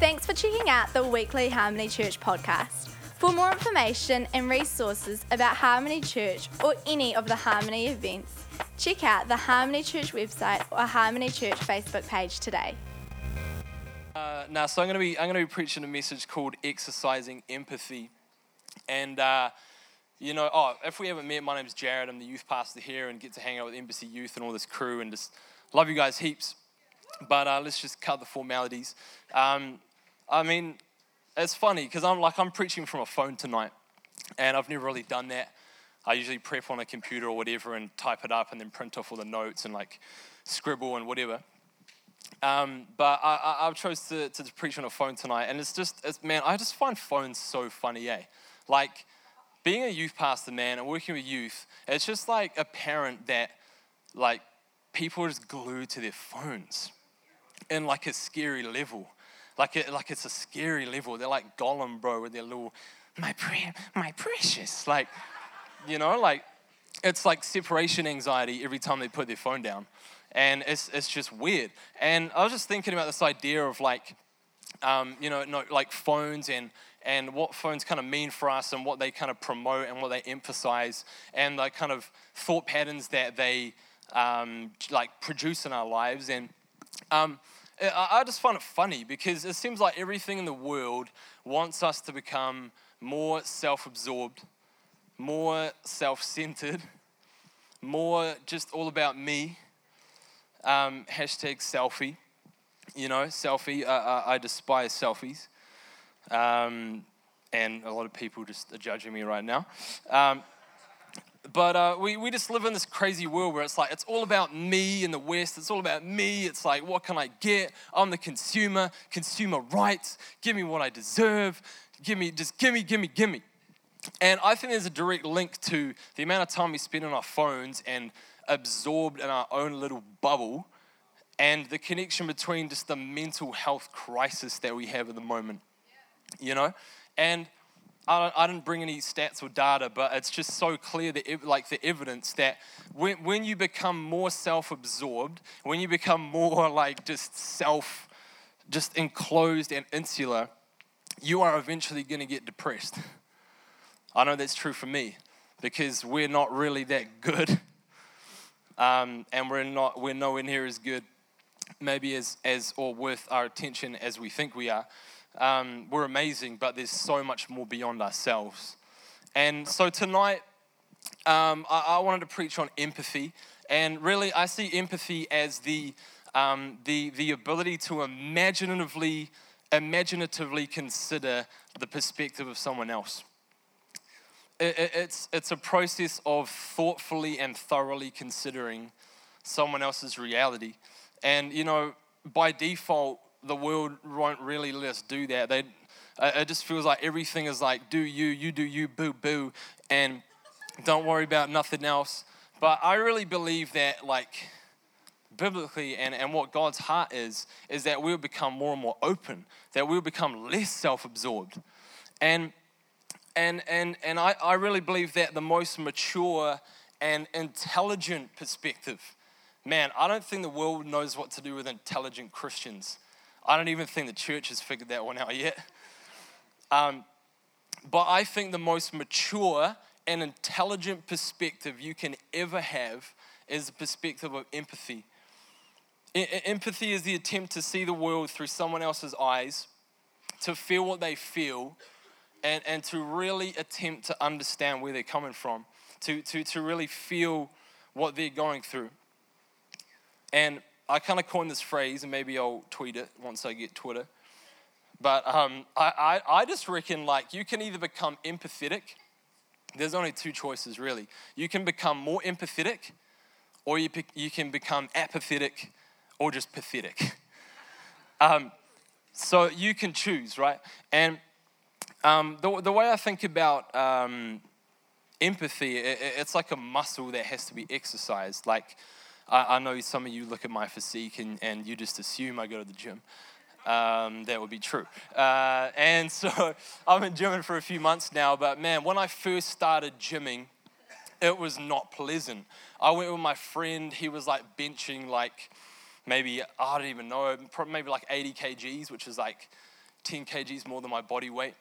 Thanks for checking out the weekly Harmony Church podcast. For more information and resources about Harmony Church or any of the Harmony events, check out the Harmony Church website or Harmony Church Facebook page today. Uh, now, so I'm going to be I'm going to be preaching a message called exercising empathy, and uh, you know, oh, if we haven't met, my name's Jared. I'm the youth pastor here, and get to hang out with Embassy Youth and all this crew, and just love you guys heaps. But uh, let's just cut the formalities. Um, I mean, it's funny because I'm like I'm preaching from a phone tonight, and I've never really done that. I usually prep on a computer or whatever and type it up and then print off all the notes and like scribble and whatever. Um, but I, I, I chose to, to preach on a phone tonight, and it's just, it's, man, I just find phones so funny, eh? Like, being a youth pastor, man, and working with youth, it's just like apparent that, like, people are just glued to their phones in like a scary level. Like, it, like it's a scary level. They're like Gollum, bro, with their little, my, pre- my precious. Like, you know, like, it's like separation anxiety every time they put their phone down and it's, it's just weird. And I was just thinking about this idea of like, um, you know, no, like phones and and what phones kind of mean for us and what they kind of promote and what they emphasize and the kind of thought patterns that they um, like produce in our lives. And um, I just find it funny because it seems like everything in the world wants us to become more self-absorbed, more self-centered, more just all about me um, hashtag selfie. You know, selfie. Uh, I despise selfies. Um, and a lot of people just are judging me right now. Um, but uh, we, we just live in this crazy world where it's like, it's all about me in the West. It's all about me. It's like, what can I get? I'm the consumer, consumer rights. Give me what I deserve. Give me, just give me, give me, give me. And I think there's a direct link to the amount of time we spend on our phones and absorbed in our own little bubble and the connection between just the mental health crisis that we have at the moment. You know? And I, I didn't bring any stats or data, but it's just so clear that, like, the evidence that when, when you become more self absorbed, when you become more like just self, just enclosed and insular, you are eventually going to get depressed. I know that's true for me because we're not really that good um, and we're not we're nowhere near as good, maybe as as or worth our attention as we think we are. Um, we're amazing, but there's so much more beyond ourselves. And so tonight, um, I, I, wanted to preach on empathy, and really, I see empathy as the um, the the ability to imaginatively imaginatively consider the perspective of someone else it's, it's a process of thoughtfully and thoroughly considering someone else's reality. And, you know, by default, the world won't really let us do that. They, uh, it just feels like everything is like, do you, you do you, boo, boo, and don't worry about nothing else. But I really believe that, like, biblically and, and what God's heart is, is that we'll become more and more open, that we'll become less self absorbed. And and, and, and I, I really believe that the most mature and intelligent perspective, man, I don't think the world knows what to do with intelligent Christians. I don't even think the church has figured that one out yet. Um, but I think the most mature and intelligent perspective you can ever have is the perspective of empathy. Empathy is the attempt to see the world through someone else's eyes, to feel what they feel, and, and to really attempt to understand where they're coming from, to, to, to really feel what they're going through. And I kind of coined this phrase, and maybe I'll tweet it once I get Twitter. But um, I, I, I just reckon like you can either become empathetic, there's only two choices really. You can become more empathetic, or you, you can become apathetic, or just pathetic. um, so you can choose, right? And um, the, the way I think about um, empathy, it, it's like a muscle that has to be exercised. Like, I, I, know some of you look at my physique and, and you just assume I go to the gym. Um, that would be true. Uh, and so I've been gymming for a few months now, but man, when I first started gymming, it was not pleasant. I went with my friend, he was like benching like maybe, I don't even know, maybe like 80 kgs, which is like 10 kgs more than my body weight,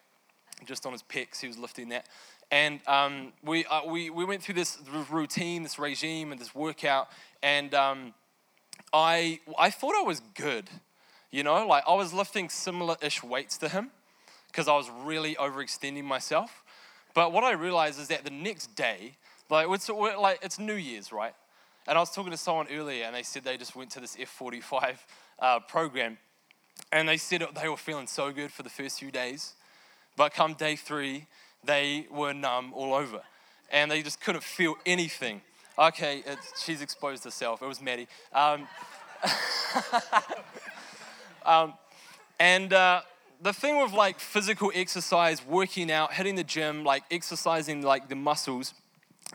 just on his pecs. He was lifting that. And um, we, uh, we, we went through this routine, this regime, and this workout. And um, I, I thought I was good. You know, like I was lifting similar ish weights to him because I was really overextending myself. But what I realized is that the next day, like it's, like it's New Year's, right? And I was talking to someone earlier, and they said they just went to this F45 uh, program, and they said they were feeling so good for the first few days, but come day three, they were numb all over, and they just couldn't feel anything. Okay, she's exposed herself. It was Maddie. Um, um, and uh, the thing with like physical exercise, working out, hitting the gym, like exercising like the muscles,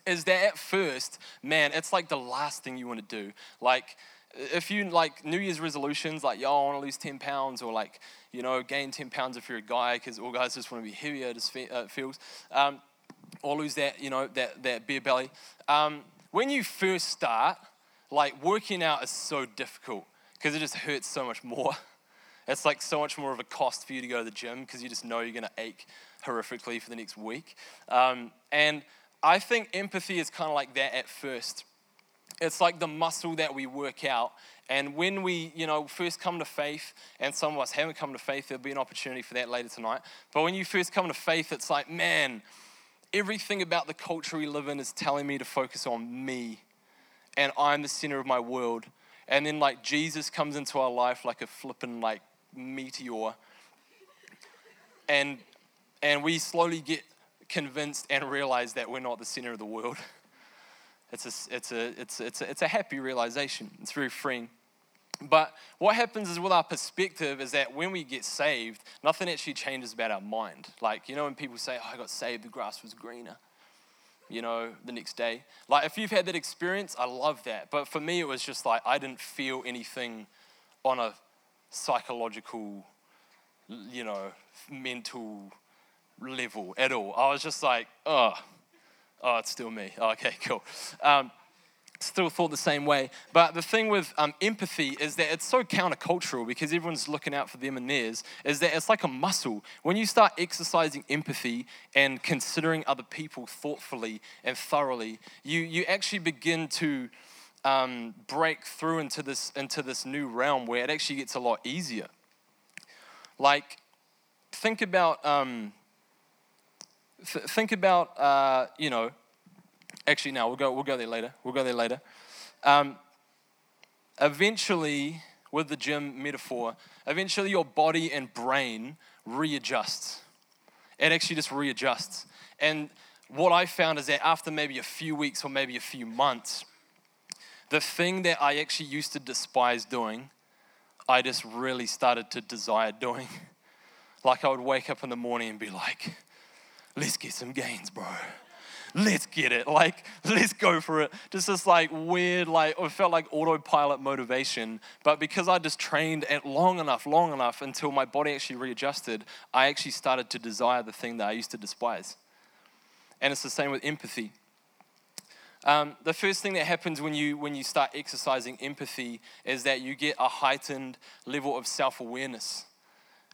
is that at first, man, it's like the last thing you want to do. Like, if you like New Year's resolutions, like, yo, I want to lose 10 pounds, or like, you know, gain 10 pounds if you're a guy, because all guys just want to be heavier, it just uh, feels, um, or lose that, you know, that, that beer belly. Um, when you first start, like, working out is so difficult because it just hurts so much more. It's like so much more of a cost for you to go to the gym because you just know you're going to ache horrifically for the next week. Um, and I think empathy is kind of like that at first. It's like the muscle that we work out. And when we, you know, first come to faith, and some of us haven't come to faith, there'll be an opportunity for that later tonight. But when you first come to faith, it's like, man, everything about the culture we live in is telling me to focus on me. And I'm the center of my world. And then, like, Jesus comes into our life like a flippin', like, meteor. And, and we slowly get convinced and realize that we're not the center of the world. It's a, it's a, it's a, it's a, it's a happy realization. It's very freeing. But what happens is with our perspective is that when we get saved, nothing actually changes about our mind. Like, you know, when people say, oh, I got saved, the grass was greener, you know, the next day. Like, if you've had that experience, I love that. But for me, it was just like, I didn't feel anything on a psychological, you know, mental level at all. I was just like, oh, oh, it's still me. Okay, cool. Um, still thought the same way. But the thing with um, empathy is that it's so countercultural because everyone's looking out for them and theirs, is that it's like a muscle. When you start exercising empathy and considering other people thoughtfully and thoroughly, you, you actually begin to um, break through into this, into this new realm where it actually gets a lot easier. Like, think about um, th- think about, uh, you know, actually, now we'll go, we'll go there later. We'll go there later. Um, eventually, with the gym metaphor, eventually your body and brain readjusts. It actually just readjusts. And what I found is that after maybe a few weeks or maybe a few months, the thing that I actually used to despise doing, I just really started to desire doing. Like I would wake up in the morning and be like, let's get some gains, bro. Let's get it. Like, let's go for it. Just this like weird, like, it felt like autopilot motivation. But because I just trained it long enough, long enough until my body actually readjusted, I actually started to desire the thing that I used to despise. And it's the same with empathy. Um, the first thing that happens when you when you start exercising empathy is that you get a heightened level of self-awareness.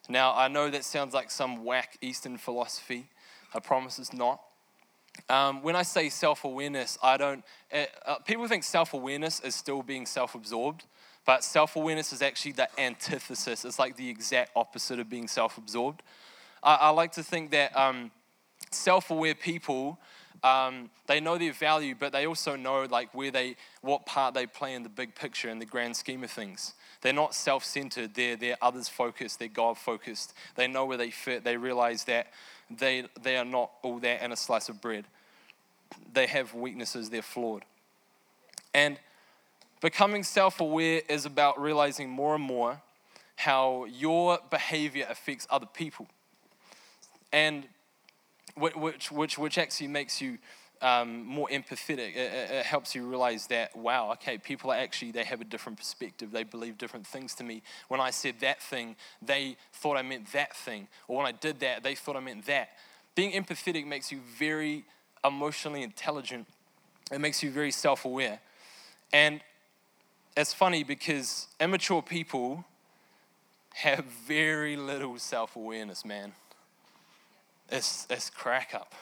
Now I know that sounds like some whack Eastern philosophy, I promise it's not. Um, when I say self awareness, I don't, uh, uh, people think self awareness is still being self absorbed, but self awareness is actually the antithesis. It's like the exact opposite of being self absorbed. I, I, like to think that um, self aware people. Um, they know their value, but they also know like where they, what part they play in the big picture, in the grand scheme of things. They're not self-centered. They're they're others focused. They're God focused. They know where they fit. They realize that they, they are not all that and a slice of bread. They have weaknesses, they're flawed. And becoming self aware is about realizing more and more how your behavior affects other people. And which, which, which actually makes you um, more empathetic. It, it, helps you realize that, wow, okay, people are actually, they have a different perspective. They believe different things to me. When I said that thing, they thought I meant that thing. Or when I did that, they thought I meant that. Being empathetic makes you very emotionally intelligent, it makes you very self aware. And it's funny because immature people have very little self awareness, man. It's, it's crack up.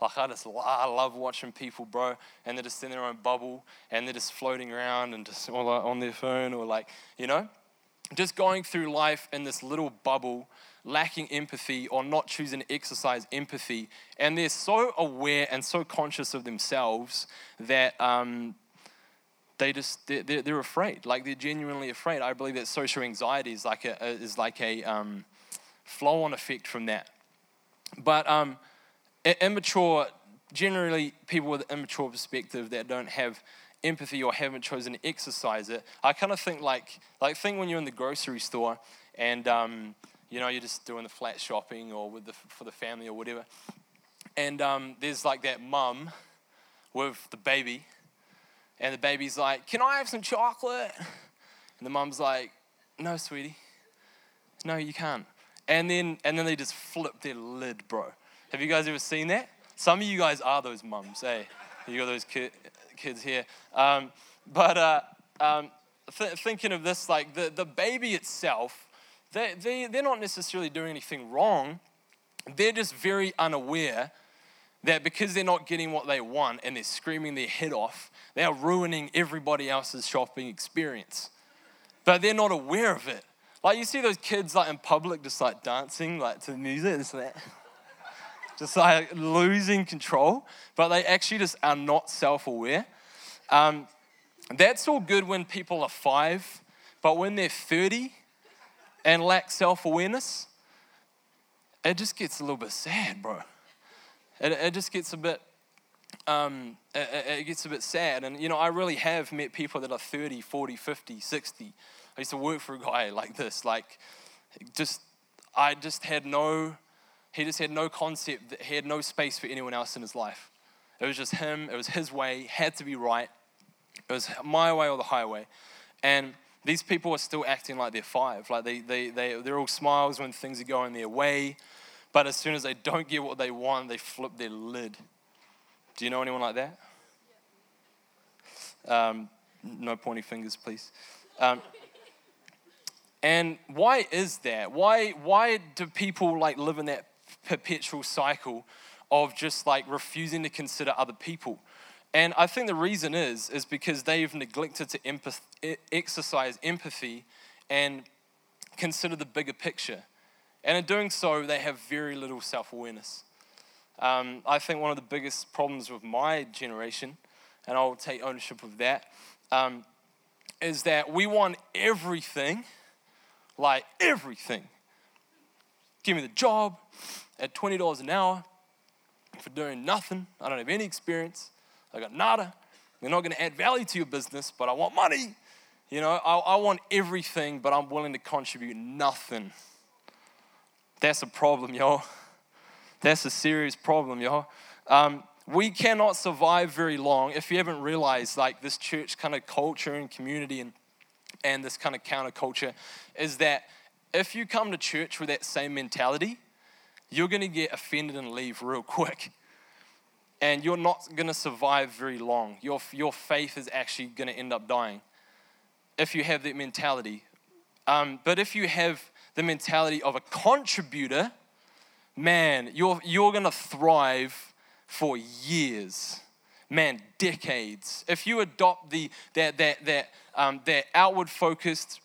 Like I just I love watching people, bro, and they're just in their own bubble and they're just floating around and just or like on their phone or like you know, just going through life in this little bubble, lacking empathy or not choosing to exercise empathy, and they're so aware and so conscious of themselves that um, they just they're, they're, afraid. Like they're genuinely afraid. I believe that social anxiety is like a is like a um, flow-on effect from that. But um, immature, generally, people with an immature perspective that don't have empathy or haven't chosen to exercise it, I kind of think like, like think when you're in the grocery store and, um, you know, you're just doing the flat shopping or with the, for the family or whatever. And um, there's like that mum with the baby, and the baby's like, Can I have some chocolate? And the mum's like, No, sweetie. No, you can't. And then, and then they just flip their lid, bro. Have you guys ever seen that? Some of you guys are those mums, hey? You got those ki- kids here. Um, but uh, um, th- thinking of this, like the, the baby itself, they, they, they're not necessarily doing anything wrong. They're just very unaware that because they're not getting what they want and they're screaming their head off, they are ruining everybody else's shopping experience. But they're not aware of it. Like you see those kids like in public just like dancing like to the music, and that just like losing control, but they actually just are not self aware. Um, that's all good when people are five, but when they're 30 and lack self awareness, it just gets a little bit sad, bro. It, it just gets a bit, um, it, it gets a bit sad. And, you know, I really have met people that are 30, 40, 50, 60. I used to work for a guy like this, like, just, I just had no he just had no concept, that he had no space for anyone else in his life. It was just him, it was his way, had to be right. It was my way or the highway. And these people are still acting like they're five. Like they, they, they, they're all smiles when things are going their way. But as soon as they don't get what they want, they flip their lid. Do you know anyone like that? Um, no pointy fingers, please. Um, and why is that? Why, why do people like live in that perpetual cycle of just like refusing to consider other people. And I think the reason is is because they've neglected to empath- exercise empathy and consider the bigger picture. And in doing so, they have very little self awareness. Um, I think one of the biggest problems with my generation, and I'll take ownership of that, um, is that we want everything, like everything. Give me the job, at $20 an hour for doing nothing. I don't have any experience. I got nada. They're not going to add value to your business, but I want money. You know, I, I want everything, but I'm willing to contribute nothing. That's a problem, y'all. That's a serious problem, y'all. Um, we cannot survive very long if you haven't realized, like, this church kind of culture and community and, and this kind of counterculture is that if you come to church with that same mentality, you're going to get offended and leave real quick. And you're not going to survive very long. Your, your faith is actually going to end up dying if you have that mentality. Um, but if you have the mentality of a contributor, man, you're, you're going to thrive for years. Man, decades. If you adopt the, that, that, that, um, that outward focused,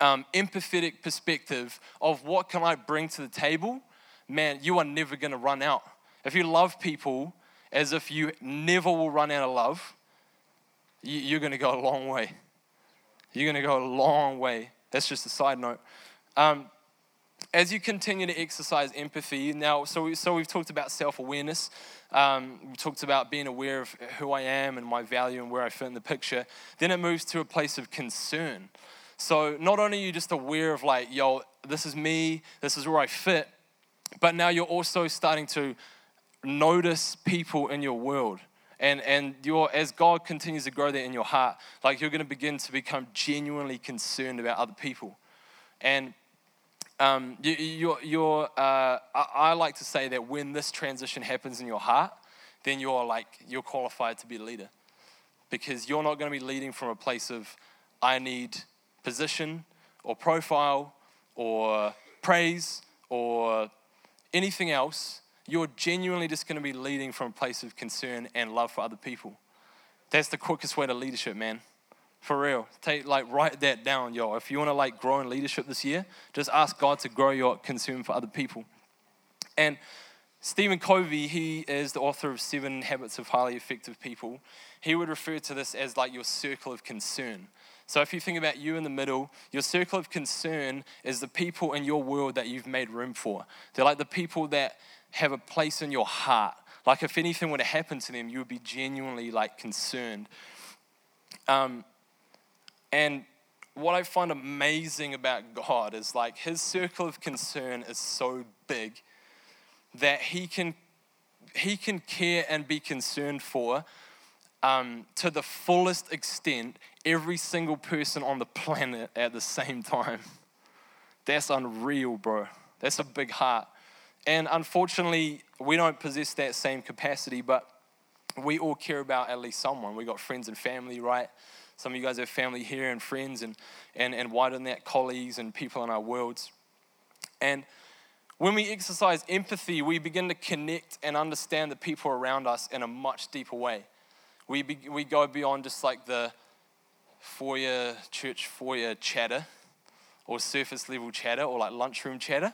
um, empathetic perspective of what can I bring to the table, man, you are never going to run out. If you love people as if you never will run out of love, you're going to go a long way. You're going to go a long way. That's just a side note. Um, as you continue to exercise empathy, now, so, we, so we've talked about self awareness. Um, we talked about being aware of who I am and my value and where I fit in the picture. Then it moves to a place of concern. So not only are you just aware of, like, yo, this is me, this is where I fit, but now you're also starting to notice people in your world. And, and you're, as God continues to grow that in your heart, like you're going to begin to become genuinely concerned about other people. And um, you, you're, you're uh, I, I like to say that when this transition happens in your heart, then you're like, you're qualified to be a leader. Because you're not going to be leading from a place of, I need position, or profile or praise or anything else, you're genuinely just going to be leading from a place of concern and love for other people. That's the quickest way to leadership, man. For real. Take like write that down, yo. If you want to like grow in leadership this year, just ask God to grow your concern for other people. And Stephen Covey, he is the author of Seven Habits of Highly Effective People. He would refer to this as like your circle of concern. So if you think about you in the middle, your circle of concern is the people in your world that you've made room for. They're like the people that have a place in your heart. Like if anything were to happen to them, you would be genuinely like concerned. Um, and what I find amazing about God is like his circle of concern is so big that he can he can care and be concerned for um, to the fullest extent every single person on the planet at the same time. That's unreal, bro. That's a big heart. And unfortunately, we don't possess that same capacity, but we all care about at least someone. We got friends and family, right? Some of you guys have family here and friends and, and, and wider than that, colleagues and people in our worlds. And when we exercise empathy, we begin to connect and understand the people around us in a much deeper way. We, be, we go beyond just like the foyer, church foyer chatter or surface level chatter or like lunchroom chatter.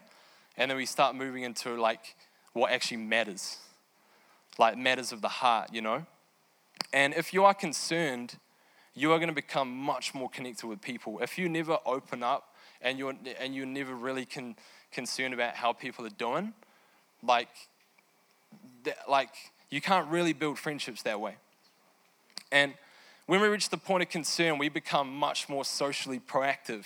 And then we start moving into like what actually matters, like matters of the heart, you know? And if you are concerned, you are going to become much more connected with people. If you never open up and you're, and you're never really con, concerned about how people are doing, like, like you can't really build friendships that way. And when we reach the point of concern, we become much more socially proactive.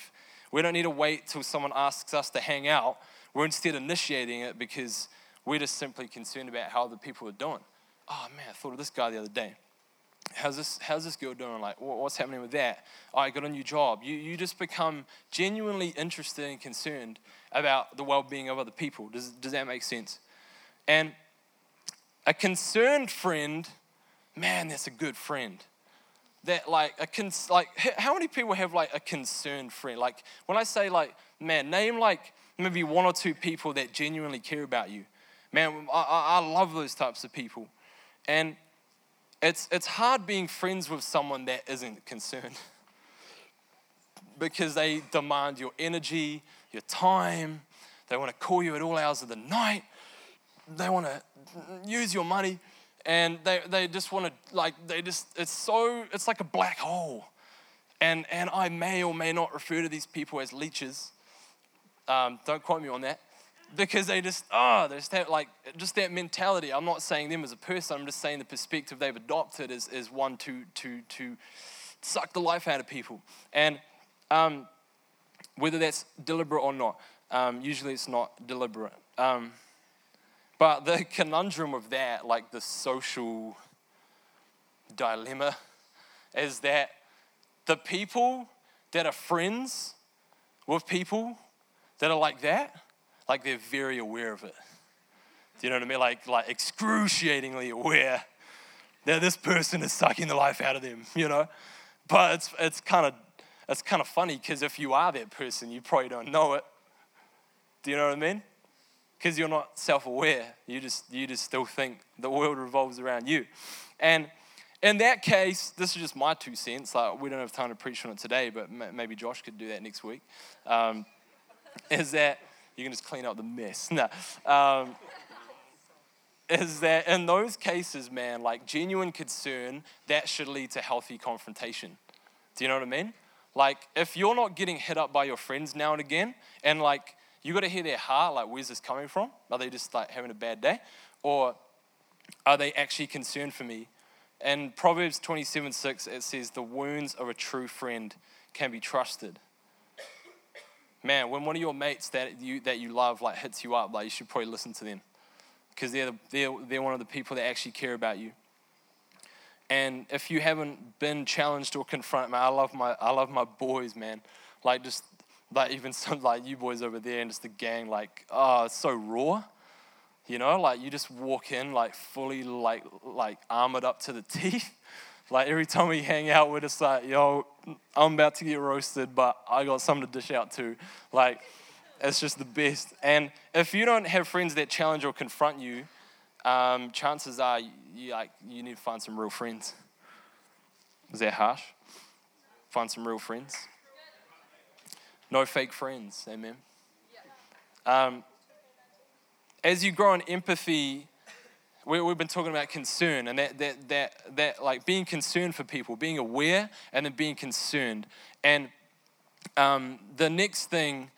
We don't need to wait till someone asks us to hang out. We're instead initiating it because we're just simply concerned about how the people are doing. Oh man, I thought of this guy the other day. How's this, how's this girl doing? Like, what's happening with that? Oh, I got a new job. You, you just become genuinely interested and concerned about the well being of other people. Does, does that make sense? And a concerned friend, man, that's a good friend. That like a cons- like how many people have like a concerned friend? Like when i say like man name like maybe one or two people that genuinely care about you. Man i, I love those types of people. And it's it's hard being friends with someone that isn't concerned. Because they demand your energy your time. They want to call you at all hours of the night. They want to use your money and they, they just want to like they just it's so it's like a black hole. And and i may or may not refer to these people as leeches. Um, don't quote me on that. Because they just oh they just have like just that mentality. I'm not saying them as a person i'm just saying the perspective they've adopted is, is one to to to suck the life out of people. And um, whether that's deliberate or not um, usually it's not deliberate. Um, but the conundrum of that, like the social dilemma, is that the people that are friends with people that are like that, like they're very aware of it. Do you know what I mean? Like, like excruciatingly aware that this person is sucking the life out of them, you know? But it's, it's kind of it's kind of funny because if you are that person, you probably don't know it. Do you know what I mean? Because you're not self-aware. You just you just still think the world revolves around you. And in that case, this is just my two cents. Like we don't have time to preach on it today, but maybe Josh could do that next week. Um, is that you can just clean up the mess? No. Um, is that in those cases, man, like genuine concern, that should lead to healthy confrontation. Do you know what I mean? Like, if you're not getting hit up by your friends now and again, and like you got to hear their heart, like, where's this coming from? Are they just like having a bad day? Or are they actually concerned for me? And Proverbs 27 6, it says, The wounds of a true friend can be trusted. Man, when one of your mates that you, that you love like hits you up, like you should probably listen to them because they're, the, they're, they're one of the people that actually care about you. And if you haven't been challenged or confronted, man, I love my, I love my boys, man. Like just like even some like you boys over there and just the gang like oh it's so raw you know like you just walk in like fully like like armored up to the teeth like every time we hang out we're just like yo I'm about to get roasted, but I got something to dish out too. Like, it's just the best. And if you don't have friends that challenge or confront you, um, chances are you, like, you need to find some real friends. Is that harsh? Find some real friends. No fake friends, amen. Um, as you grow in empathy, we, have been talking about concern and that, that, that, that, like being concerned for people, being aware and then being concerned. And um, the next thing,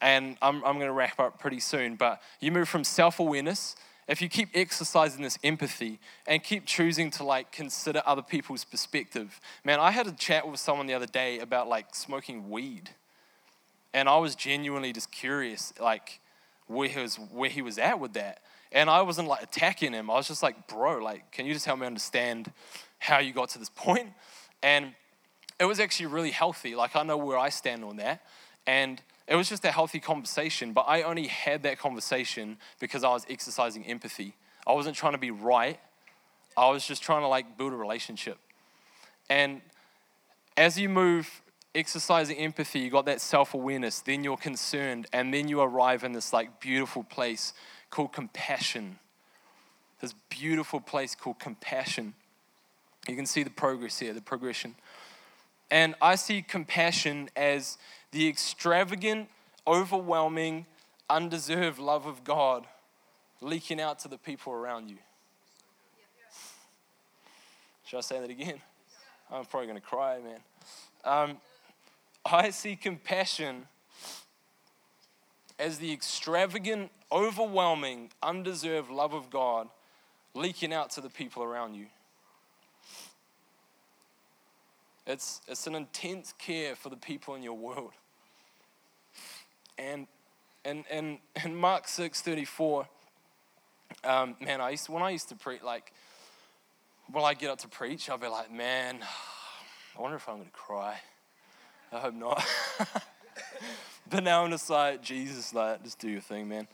and I'm, I'm going to wrap up pretty soon, but you move from self awareness. If you keep exercising this empathy and keep choosing to like consider other people's perspective, man, I had a chat with someone the other day about like smoking weed, and I was genuinely just curious, like where he was where he was at with that. And I wasn't like attacking him. I was just like, bro, like, can you just help me understand how you got to this point? And it was actually really healthy. Like, I know where I stand on that. And it was just a healthy conversation, but I only had that conversation because I was exercising empathy. I wasn't trying to be right. I was just trying to like build a relationship. And as you move exercising empathy, you got that self awareness, then you're concerned, and then you arrive in this like beautiful place called compassion. This beautiful place called compassion. You can see the progress here, the progression. And I see compassion as the extravagant, overwhelming, undeserved love of God leaking out to the people around you. Should I say that again? I'm probably going to cry, man. Um, I see compassion as the extravagant, overwhelming, undeserved love of God leaking out to the people around you. It's, it's an intense care for the people in your world. And, and, and, and Mark 6 34, um, man, I used to, when I used to preach, like, when I get up to preach, I'll be like, man, I wonder if I'm going to cry. I hope not. but now I'm just like, Jesus, like, just do your thing, man.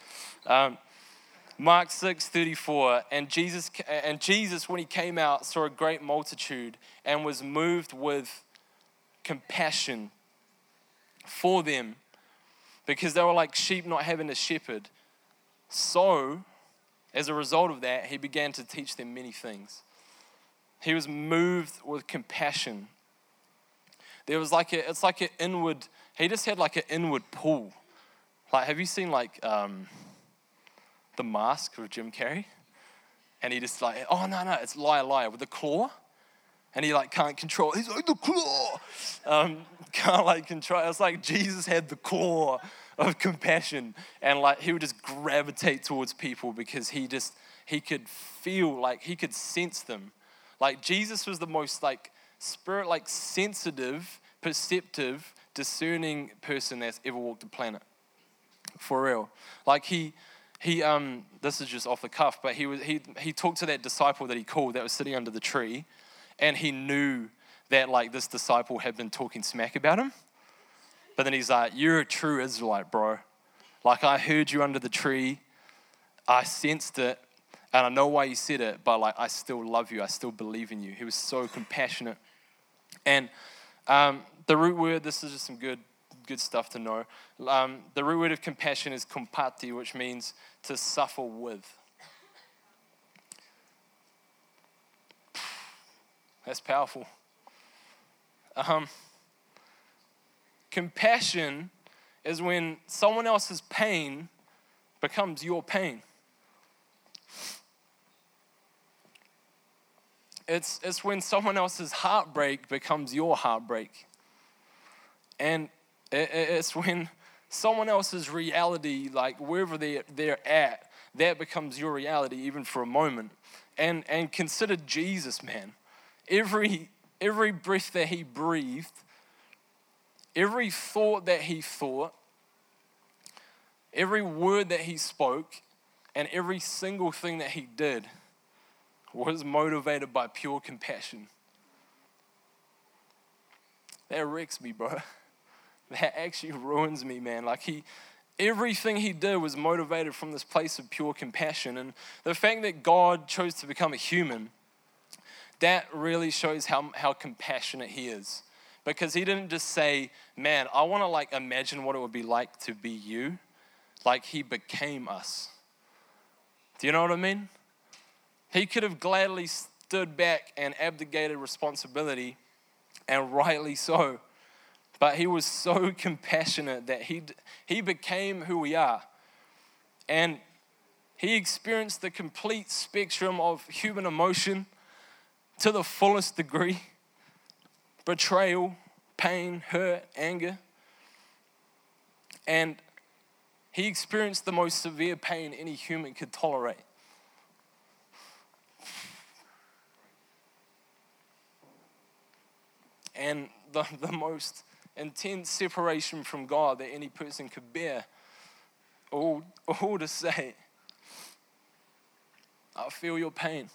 Um, Mark 6, 34, and Jesus, and Jesus, when he came out, saw a great multitude and was moved with compassion for them because they were like sheep not having a shepherd. So, as a result of that, he began to teach them many things. He was moved with compassion. There was like a, it's like an inward he just had like an inward pull. Like, have you seen like um, the mask of Jim Carrey? And he just like, oh no, no, it's liar, liar with the claw. And he like can't control. He's like the claw. Um, can't like control. It's like Jesus had the claw of compassion, and like he would just gravitate towards people because he just he could feel like he could sense them. Like Jesus was the most like spirit like sensitive, perceptive discerning person that's ever walked the planet. For real. Like he he um this is just off the cuff, but he was he he talked to that disciple that he called that was sitting under the tree, and he knew that like this disciple had been talking smack about him. But then he's like, You're a true Israelite, bro. Like I heard you under the tree, I sensed it, and I know why you said it, but like I still love you, I still believe in you. He was so compassionate. And um, the root word, this is just some good, good stuff to know. Um, the root word of compassion is compati, which means to suffer with. That's powerful. Um, compassion is when someone else's pain becomes your pain. It's, it's when someone else's heartbreak becomes your heartbreak. And it's when someone else's reality, like wherever they're, they're at, that becomes your reality even for a moment. And, and consider Jesus, man. Every, every breath that he breathed, every thought that he thought, every word that he spoke, and every single thing that he did was motivated by pure compassion. That wrecks me, bro. that actually ruins me, man. Like he, everything he did was motivated from this place of pure compassion. And the fact that God chose to become a human, that really shows how, how compassionate he is. because he didn't just say, Man, I want to like imagine what it would be like to be you. Like he became us. Do you know what I mean? He could have gladly stood back and abdicated responsibility, and rightly so. But he was so compassionate that he, he became who we are. And he experienced the complete spectrum of human emotion to the fullest degree betrayal, pain, hurt, anger. And he experienced the most severe pain any human could tolerate. And the, the most intense separation from God that any person could bear. All, all to say, I feel your pain.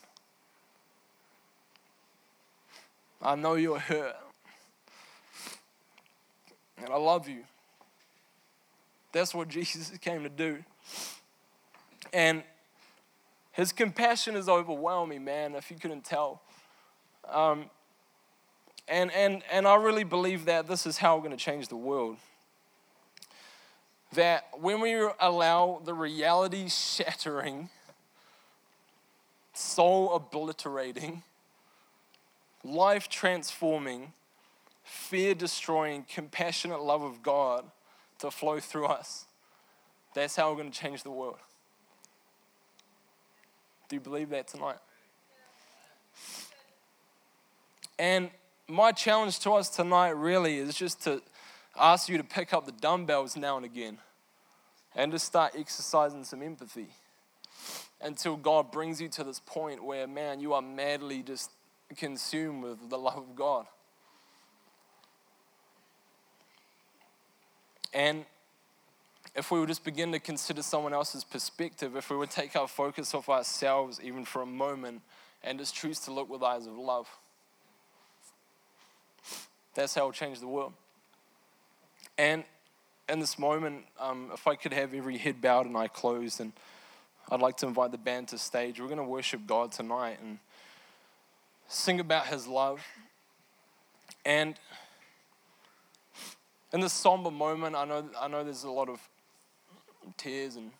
I know you're hurt. And I love you. That's what Jesus came to do. And his compassion is overwhelming, man, if you couldn't tell. Um, and, and, and I really believe that this is how we're going to change the world. That when we allow the reality shattering, soul obliterating, life transforming, fear destroying, compassionate love of God to flow through us. That's how we're going to change the world. Do you believe that tonight? And my challenge to us tonight really is just to ask you to pick up the dumbbells now and again and to start exercising some empathy until God brings you to this point where, man, you are madly just consumed with the love of God. And if we would just begin to consider someone else's perspective, if we would take our focus off ourselves even for a moment and just choose to look with eyes of love, that's how we'll change the world. And in this moment, um, if I could have every head bowed and eye closed, and I'd like to invite the band to stage. We're going to worship God tonight and sing about His love. And in this somber moment, I know, I know there's a lot of tears and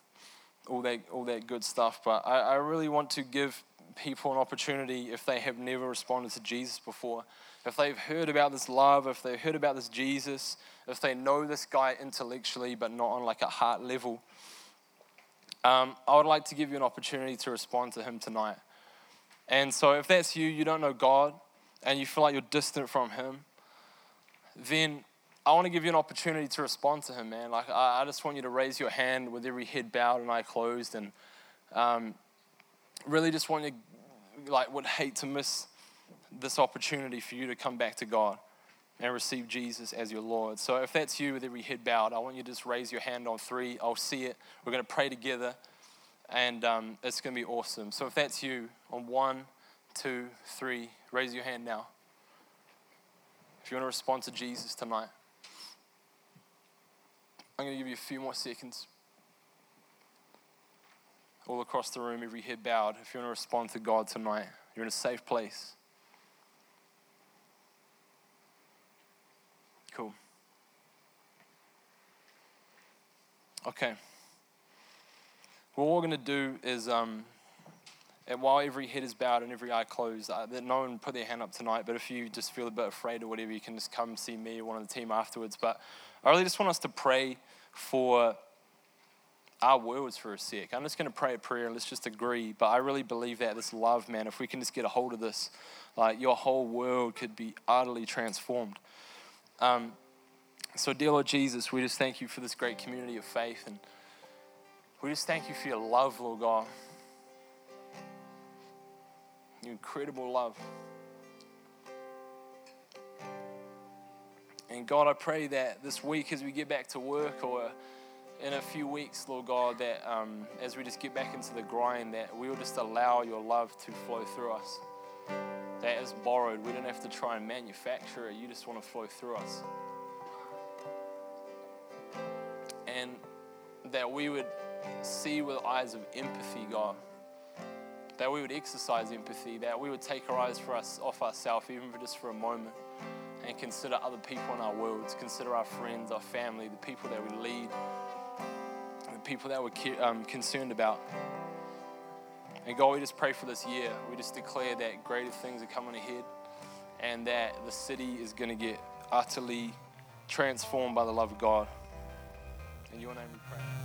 all that, all that good stuff, but I, I really want to give people an opportunity if they have never responded to Jesus before, if they've heard about this love, if they've heard about this Jesus, if they know this guy intellectually but not on like a heart level. Um, I would like to give you an opportunity to respond to him tonight. And so, if that's you, you don't know God, and you feel like you're distant from Him, then I want to give you an opportunity to respond to Him, man. Like, I, just want you to raise your hand with every head bowed and eye closed, and um, really just want you, like, would hate to miss this opportunity for you to come back to God and receive Jesus as your Lord. So, if that's you with every head bowed, I want you to just raise your hand on three. I'll see it. We're going to pray together and um, it's going to be awesome. So if that's you, on one, two, three, raise your hand now. If you want to respond to Jesus tonight, I'm going to give you a few more seconds. All across the room, every head bowed. If you want to respond to God tonight, you're in a safe place. Cool. Okay. What we're going to do is, um, and while every head is bowed and every eye closed, uh, that no one put their hand up tonight, but if you just feel a bit afraid or whatever, you can just come see me or one of the team afterwards. But I really just want us to pray for our words for a sec. I'm just going to pray a prayer and let's just agree. But I really believe that this love, man, if we can just get a hold of this, like your whole world could be utterly transformed. Um, so, dear Lord Jesus, we just thank you for this great community of faith and we just thank you for your love, Lord God. Your incredible love. And God, I pray that this week as we get back to work or in a few weeks, Lord God, that um, as we just get back into the grind, that we will just allow your love to flow through us. That is borrowed. We don't have to try and manufacture it. You just want to flow through us. And that we would see with eyes of empathy, God. That we would exercise empathy, that we would take our eyes for us off ourselves, even for just for a moment, and consider other people in our worlds, consider our friends, our family, the people that we lead, the people that we're um, concerned about. And God, we just pray for this year. We just declare that greater things are coming ahead and that the city is going to get utterly transformed by the love of God. In your name we pray.